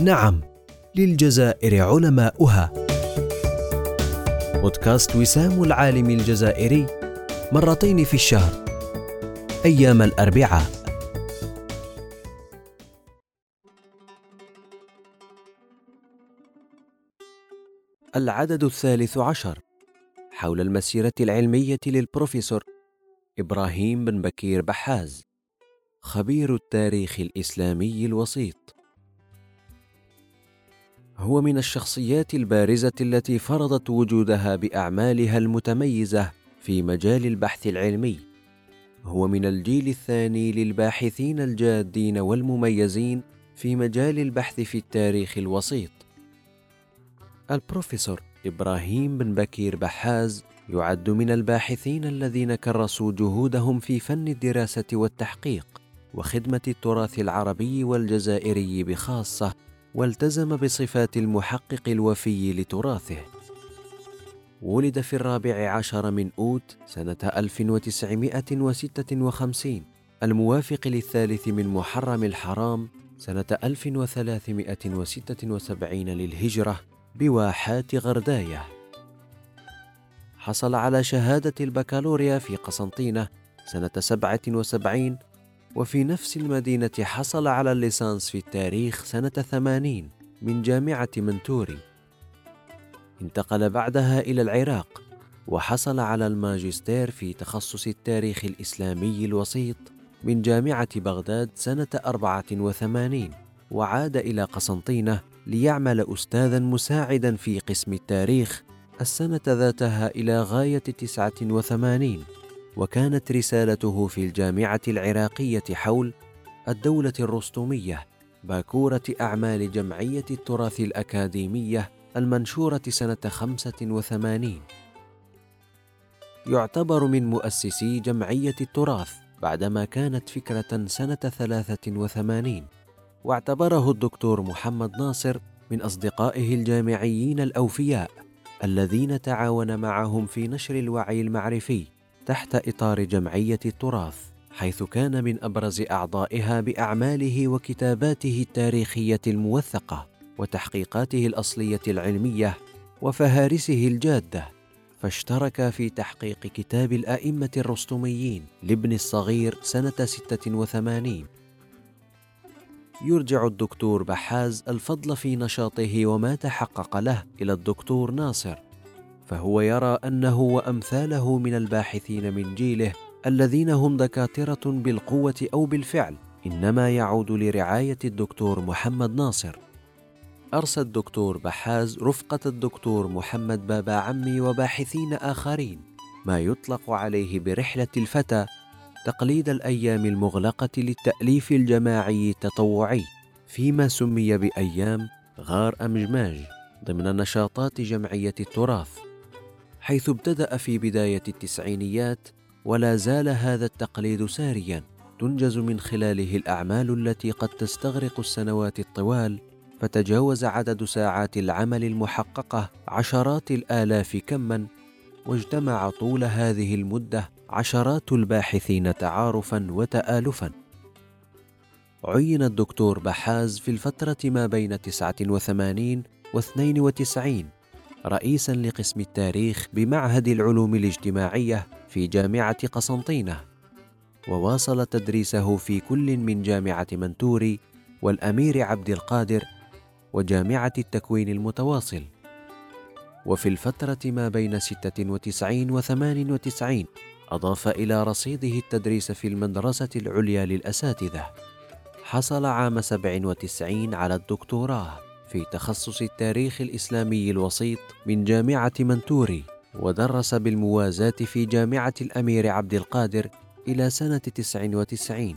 نعم للجزائر علماؤها. بودكاست وسام العالم الجزائري مرتين في الشهر أيام الأربعاء. العدد الثالث عشر حول المسيرة العلمية للبروفيسور إبراهيم بن بكير بحاز خبير التاريخ الإسلامي الوسيط. هو من الشخصيات البارزة التي فرضت وجودها بأعمالها المتميزة في مجال البحث العلمي. هو من الجيل الثاني للباحثين الجادين والمميزين في مجال البحث في التاريخ الوسيط. البروفيسور إبراهيم بن بكير بحاز يعد من الباحثين الذين كرسوا جهودهم في فن الدراسة والتحقيق وخدمة التراث العربي والجزائري بخاصة والتزم بصفات المحقق الوفي لتراثه. ولد في الرابع عشر من أوت سنة 1956 الموافق للثالث من محرم الحرام سنة 1376 للهجرة بواحات غرداية. حصل على شهادة البكالوريا في قسنطينة سنة 77 وفي نفس المدينة حصل على الليسانس في التاريخ سنة 80 من جامعة منتوري. انتقل بعدها إلى العراق وحصل على الماجستير في تخصص التاريخ الإسلامي الوسيط من جامعة بغداد سنة 84 وعاد إلى قسنطينة ليعمل أستاذا مساعدا في قسم التاريخ السنة ذاتها إلى غاية 89 وكانت رسالته في الجامعة العراقية حول الدولة الرستمية باكورة أعمال جمعية التراث الأكاديمية المنشورة سنة 85 يعتبر من مؤسسي جمعية التراث بعدما كانت فكرة سنة 83 واعتبره الدكتور محمد ناصر من أصدقائه الجامعيين الأوفياء الذين تعاون معهم في نشر الوعي المعرفي. تحت إطار جمعية التراث حيث كان من أبرز أعضائها بأعماله وكتاباته التاريخية الموثقة وتحقيقاته الأصلية العلمية وفهارسه الجادة. فاشترك في تحقيق كتاب الأئمة الرستميين لابن الصغير سنة 86 يرجع الدكتور بحاز الفضل في نشاطه وما تحقق له إلى الدكتور ناصر. فهو يرى أنه وأمثاله من الباحثين من جيله الذين هم دكاترة بالقوة أو بالفعل إنما يعود لرعاية الدكتور محمد ناصر. أرسى الدكتور بحاز رفقة الدكتور محمد بابا عمي وباحثين آخرين ما يطلق عليه برحلة الفتى تقليد الأيام المغلقة للتأليف الجماعي التطوعي فيما سمي بأيام غار أمجماج ضمن نشاطات جمعية التراث. حيث ابتدأ في بداية التسعينيات ولا زال هذا التقليد ساريا تنجز من خلاله الأعمال التي قد تستغرق السنوات الطوال فتجاوز عدد ساعات العمل المحققة عشرات الآلاف كما واجتمع طول هذه المدة عشرات الباحثين تعارفا وتالفا. عين الدكتور بحاز في الفترة ما بين 89 و 92 رئيسا لقسم التاريخ بمعهد العلوم الاجتماعية في جامعة قسنطينة. وواصل تدريسه في كل من جامعة منتوري والأمير عبد القادر وجامعة التكوين المتواصل. وفي الفترة ما بين 96 و 98 أضاف إلى رصيده التدريس في المدرسة العليا للأساتذة. حصل عام 97 على الدكتوراه. في تخصص التاريخ الإسلامي الوسيط من جامعة منتوري ودرس بالموازاة في جامعة الأمير عبد القادر إلى سنة 99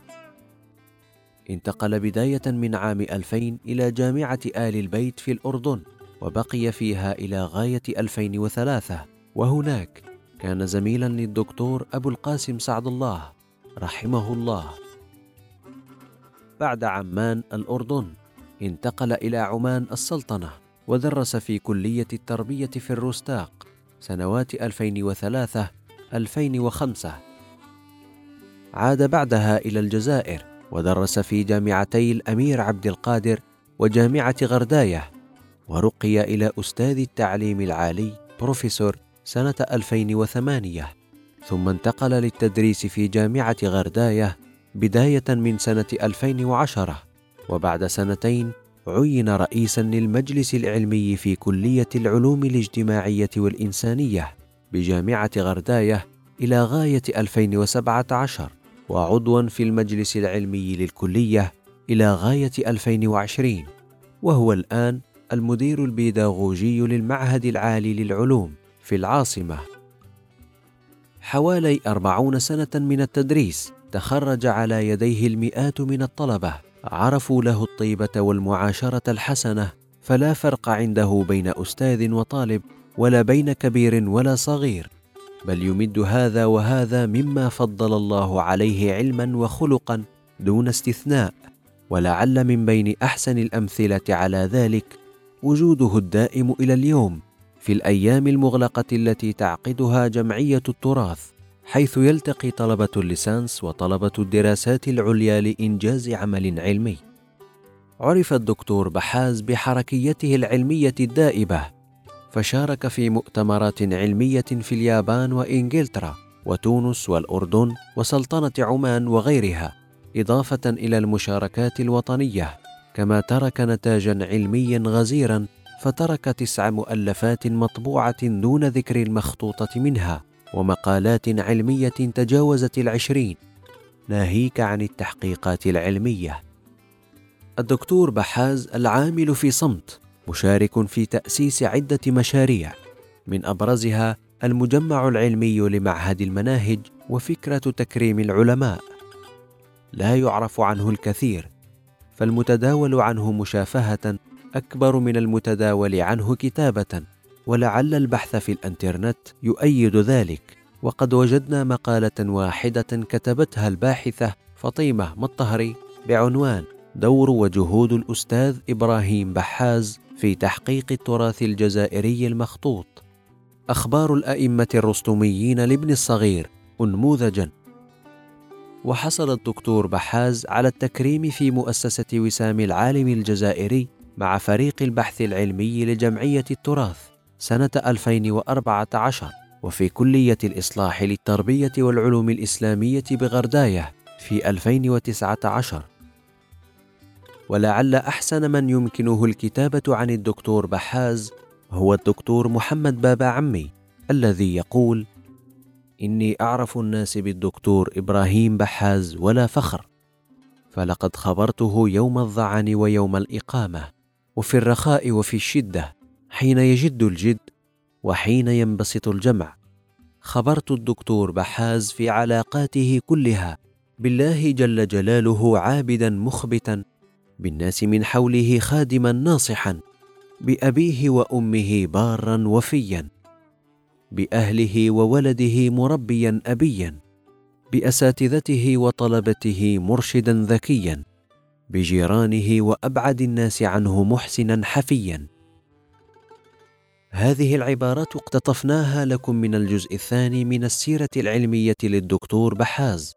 انتقل بداية من عام 2000 إلى جامعة آل البيت في الأردن وبقي فيها إلى غاية 2003 وهناك كان زميلا للدكتور أبو القاسم سعد الله رحمه الله. بعد عمان الأردن انتقل إلى عمان السلطنة ودرس في كلية التربية في الرستاق سنوات 2003 2005 عاد بعدها إلى الجزائر ودرس في جامعتي الأمير عبد القادر وجامعة غرداية ورقي إلى أستاذ التعليم العالي بروفيسور سنة 2008 ثم انتقل للتدريس في جامعة غرداية بداية من سنة 2010 وبعد سنتين عين رئيسا للمجلس العلمي في كلية العلوم الاجتماعية والإنسانية بجامعة غرداية إلى غاية 2017 وعضوا في المجلس العلمي للكلية إلى غاية 2020 وهو الآن المدير البيداغوجي للمعهد العالي للعلوم في العاصمة. حوالي أربعون سنة من التدريس تخرج على يديه المئات من الطلبة عرفوا له الطيبة والمعاشرة الحسنة فلا فرق عنده بين أستاذ وطالب ولا بين كبير ولا صغير بل يمد هذا وهذا مما فضل الله عليه علما وخلقا دون استثناء ولعل من بين أحسن الأمثلة على ذلك وجوده الدائم إلى اليوم في الأيام المغلقة التي تعقدها جمعية التراث. حيث يلتقي طلبة الليسانس وطلبة الدراسات العليا لإنجاز عمل علمي. عرف الدكتور بحاز بحركيته العلمية الدائبة فشارك في مؤتمرات علمية في اليابان وإنجلترا وتونس والأردن وسلطنة عمان وغيرها إضافة إلى المشاركات الوطنية كما ترك نتاجا علميا غزيرا فترك تسع مؤلفات مطبوعة دون ذكر المخطوطة منها. ومقالات علمية تجاوزت العشرين. ناهيك عن التحقيقات العلمية. الدكتور بحاز العامل في صمت مشارك في تأسيس عدة مشاريع من أبرزها المجمع العلمي لمعهد المناهج وفكرة تكريم العلماء. لا يعرف عنه الكثير فالمتداول عنه مشافهة أكبر من المتداول عنه كتابة. ولعل البحث في الانترنت يؤيد ذلك. وقد وجدنا مقالة واحدة كتبتها الباحثة فطيمة مطهري بعنوان دور وجهود الأستاذ إبراهيم بحاز في تحقيق التراث الجزائري المخطوط. أخبار الأئمة الرستميين لابن الصغير انموذجا. وحصل الدكتور بحاز على التكريم في مؤسسة وسام العالم الجزائري مع فريق البحث العلمي لجمعية التراث. سنة 2014 وفي كلية الإصلاح للتربية والعلوم الإسلامية بغرداية في 2019 ولعل أحسن من يمكنه الكتابة عن الدكتور بحاز هو الدكتور محمد بابا عمي الذي يقول إني أعرف الناس بالدكتور إبراهيم بحاز ولا فخر فلقد خبرته يوم الظعن ويوم الإقامة وفي الرخاء وفي الشدة حين يجد الجد وحين ينبسط الجمع. خبرت الدكتور بحاز في علاقاته كلها بالله جل جلاله عابدا مخبتا بالناس من حوله خادما ناصحا بأبيه وأمه بارا وفيا بأهله وولده مربيا أبيا بأساتذته وطلبته مرشدا ذكيا بجيرانه وأبعد الناس عنه محسنا حفيا هذه العبارات اقتطفناها لكم من الجزء الثاني من السيرة العلمية للدكتور بحاز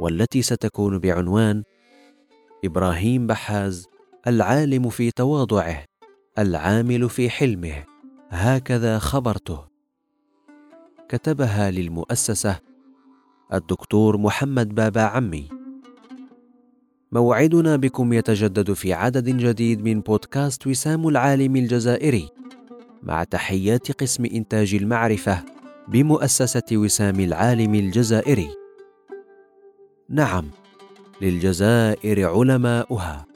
والتي ستكون بعنوان إبراهيم بحاز العالم في تواضعه العامل في حلمه. هكذا خبرته. كتبها للمؤسسة الدكتور محمد بابا عمي. موعدنا بكم يتجدد في عدد جديد من بودكاست وسام العالم الجزائري. مع تحيات قسم إنتاج المعرفة بمؤسسة وسام العالم الجزائري. نعم للجزائر علماؤها.